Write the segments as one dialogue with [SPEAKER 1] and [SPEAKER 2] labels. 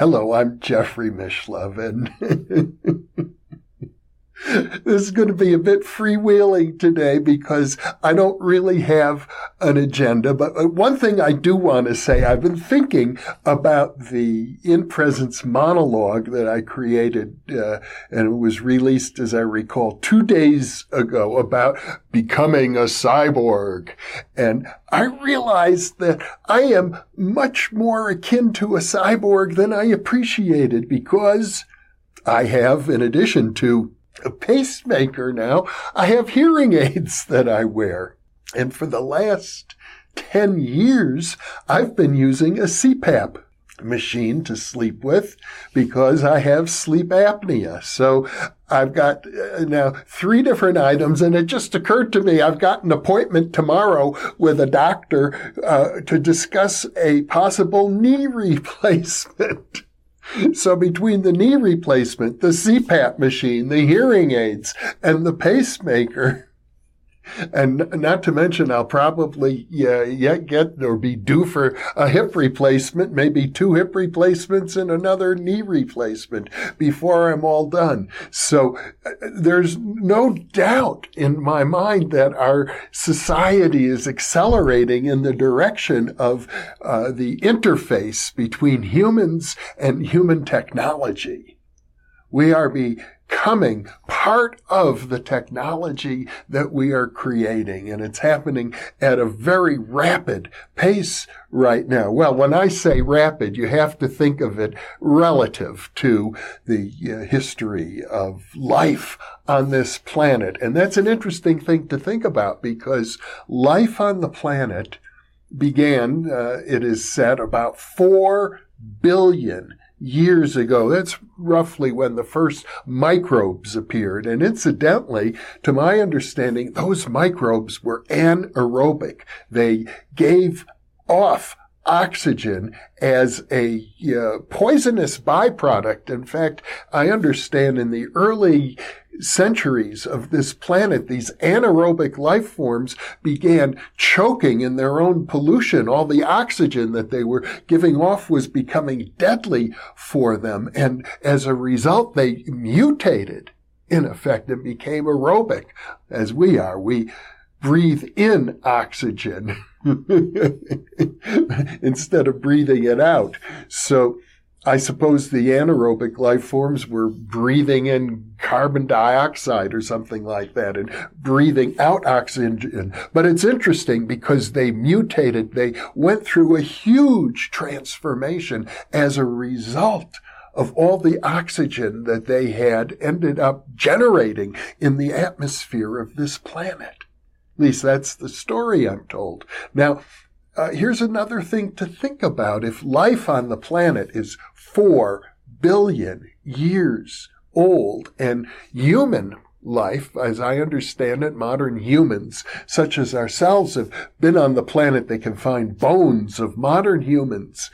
[SPEAKER 1] Hello, I'm Jeffrey Mishlove, and this is going to be a bit freewheeling today because I don't really have an agenda. But uh, one thing I do want to say, I've been thinking about the in presence monologue that I created, uh, and it was released, as I recall, two days ago about becoming a cyborg. And I realized that I am much more akin to a cyborg than I appreciated because I have, in addition to a pacemaker now. I have hearing aids that I wear. And for the last 10 years, I've been using a CPAP machine to sleep with because I have sleep apnea. So I've got uh, now three different items and it just occurred to me I've got an appointment tomorrow with a doctor uh, to discuss a possible knee replacement. So between the knee replacement, the CPAP machine, the hearing aids, and the pacemaker, and not to mention, I'll probably yeah, yet get or be due for a hip replacement, maybe two hip replacements and another knee replacement before I'm all done. So uh, there's no doubt in my mind that our society is accelerating in the direction of uh, the interface between humans and human technology. We are be becoming part of the technology that we are creating. And it's happening at a very rapid pace right now. Well, when I say rapid, you have to think of it relative to the uh, history of life on this planet. And that's an interesting thing to think about because life on the planet began, uh, it is said, about four billion years ago. That's roughly when the first microbes appeared. And incidentally, to my understanding, those microbes were anaerobic. They gave off oxygen as a uh, poisonous byproduct. In fact, I understand in the early centuries of this planet, these anaerobic life forms began choking in their own pollution. All the oxygen that they were giving off was becoming deadly for them. And as a result, they mutated in effect and became aerobic as we are. We breathe in oxygen instead of breathing it out. So I suppose the anaerobic life forms were breathing in carbon dioxide or something like that and breathing out oxygen. But it's interesting because they mutated. They went through a huge transformation as a result of all the oxygen that they had ended up generating in the atmosphere of this planet. At least that's the story I'm told. Now, uh, here's another thing to think about. If life on the planet is four billion years old and human life, as I understand it, modern humans, such as ourselves, have been on the planet. They can find bones of modern humans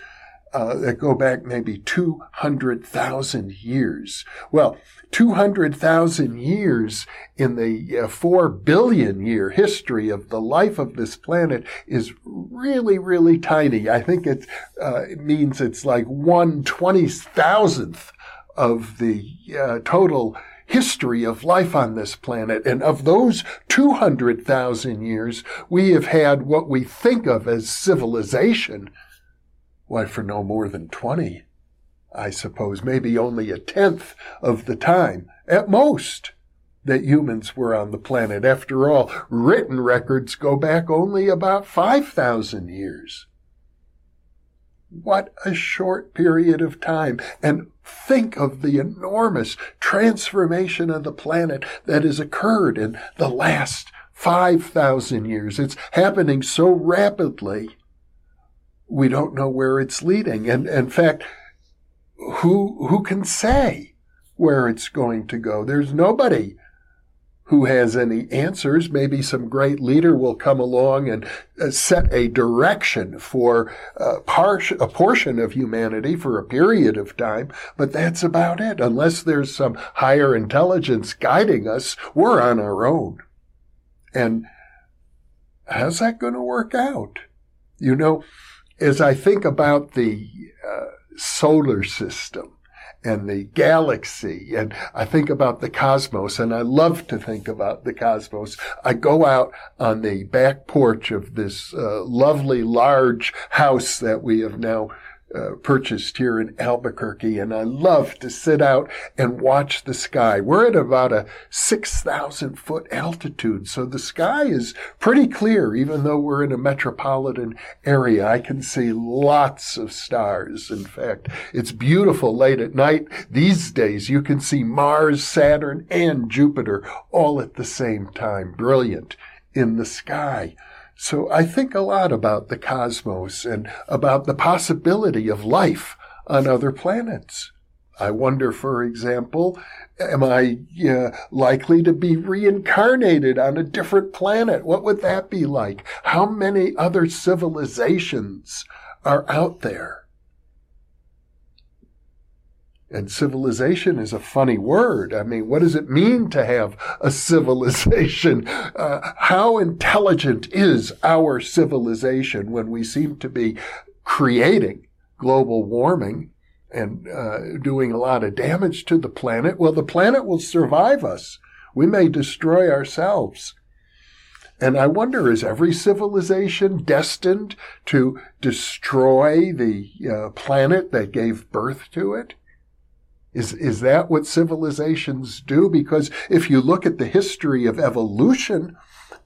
[SPEAKER 1] uh, that go back maybe 200,000 years. Well, 200,000 years in the uh, 4 billion year history of the life of this planet is really, really tiny. I think it, uh, it means it's like one twenty thousandth of the uh, total history of life on this planet. And of those 200,000 years, we have had what we think of as civilization. Why, for no more than 20. I suppose, maybe only a tenth of the time, at most, that humans were on the planet. After all, written records go back only about 5,000 years. What a short period of time. And think of the enormous transformation of the planet that has occurred in the last 5,000 years. It's happening so rapidly. We don't know where it's leading. And in fact, who who can say where it's going to go? There's nobody who has any answers. Maybe some great leader will come along and uh, set a direction for uh, a portion of humanity for a period of time, but that's about it. Unless there's some higher intelligence guiding us, we're on our own. And how's that going to work out? You know, as I think about the uh, solar system and the galaxy. And I think about the cosmos and I love to think about the cosmos. I go out on the back porch of this uh, lovely large house that we have now uh, purchased here in Albuquerque, and I love to sit out and watch the sky. We're at about a 6,000 foot altitude, so the sky is pretty clear, even though we're in a metropolitan area. I can see lots of stars. In fact, it's beautiful late at night. These days, you can see Mars, Saturn, and Jupiter all at the same time. Brilliant in the sky. So I think a lot about the cosmos and about the possibility of life on other planets. I wonder, for example, am I uh, likely to be reincarnated on a different planet? What would that be like? How many other civilizations are out there? And civilization is a funny word. I mean, what does it mean to have a civilization? Uh, how intelligent is our civilization when we seem to be creating global warming and uh, doing a lot of damage to the planet? Well, the planet will survive us. We may destroy ourselves. And I wonder, is every civilization destined to destroy the uh, planet that gave birth to it? Is, is that what civilizations do? Because if you look at the history of evolution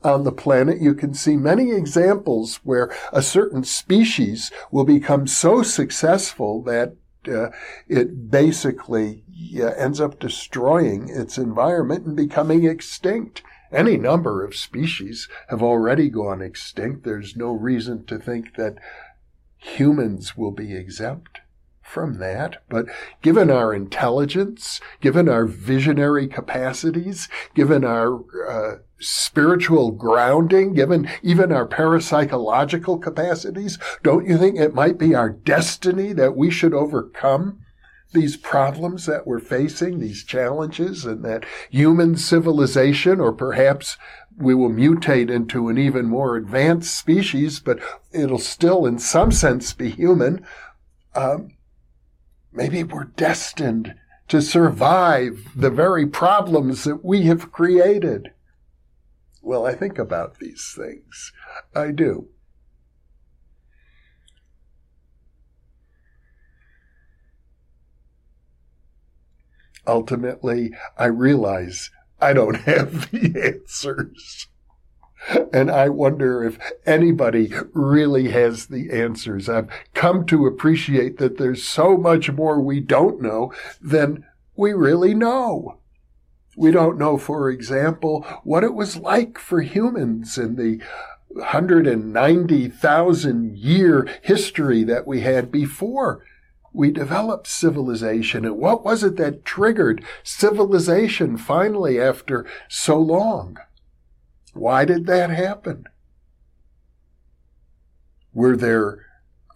[SPEAKER 1] on the planet, you can see many examples where a certain species will become so successful that uh, it basically uh, ends up destroying its environment and becoming extinct. Any number of species have already gone extinct. There's no reason to think that humans will be exempt from that, but given our intelligence, given our visionary capacities, given our uh, spiritual grounding, given even our parapsychological capacities, don't you think it might be our destiny that we should overcome these problems that we're facing, these challenges, and that human civilization, or perhaps we will mutate into an even more advanced species, but it'll still, in some sense, be human. Um, Maybe we're destined to survive the very problems that we have created. Well, I think about these things. I do. Ultimately, I realize I don't have the answers. And I wonder if anybody really has the answers. I've come to appreciate that there's so much more we don't know than we really know. We don't know, for example, what it was like for humans in the 190,000 year history that we had before we developed civilization. And what was it that triggered civilization finally after so long? Why did that happen? Were there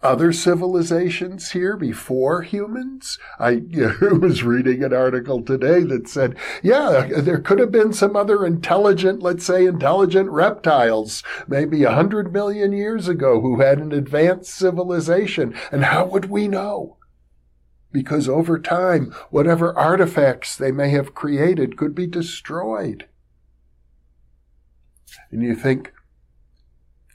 [SPEAKER 1] other civilizations here before humans? I was reading an article today that said, yeah, there could have been some other intelligent, let's say intelligent reptiles, maybe a hundred million years ago who had an advanced civilization. And how would we know? Because over time, whatever artifacts they may have created could be destroyed. And you think,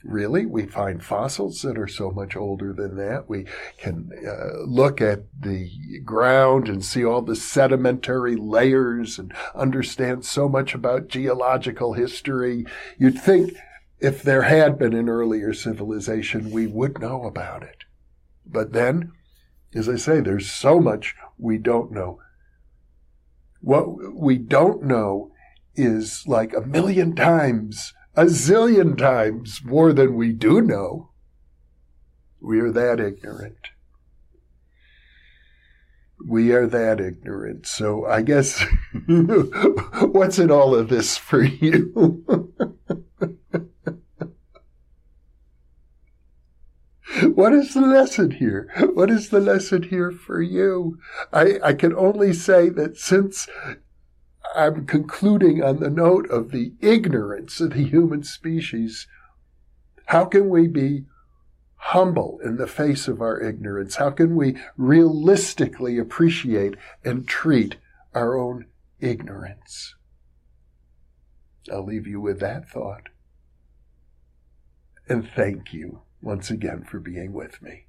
[SPEAKER 1] really? We find fossils that are so much older than that. We can uh, look at the ground and see all the sedimentary layers and understand so much about geological history. You'd think if there had been an earlier civilization, we would know about it. But then, as I say, there's so much we don't know. What we don't know is like a million times, a zillion times more than we do know. We are that ignorant. We are that ignorant. So I guess what's in all of this for you? what is the lesson here? What is the lesson here for you? I, I can only say that since I'm concluding on the note of the ignorance of the human species. How can we be humble in the face of our ignorance? How can we realistically appreciate and treat our own ignorance? I'll leave you with that thought. And thank you once again for being with me.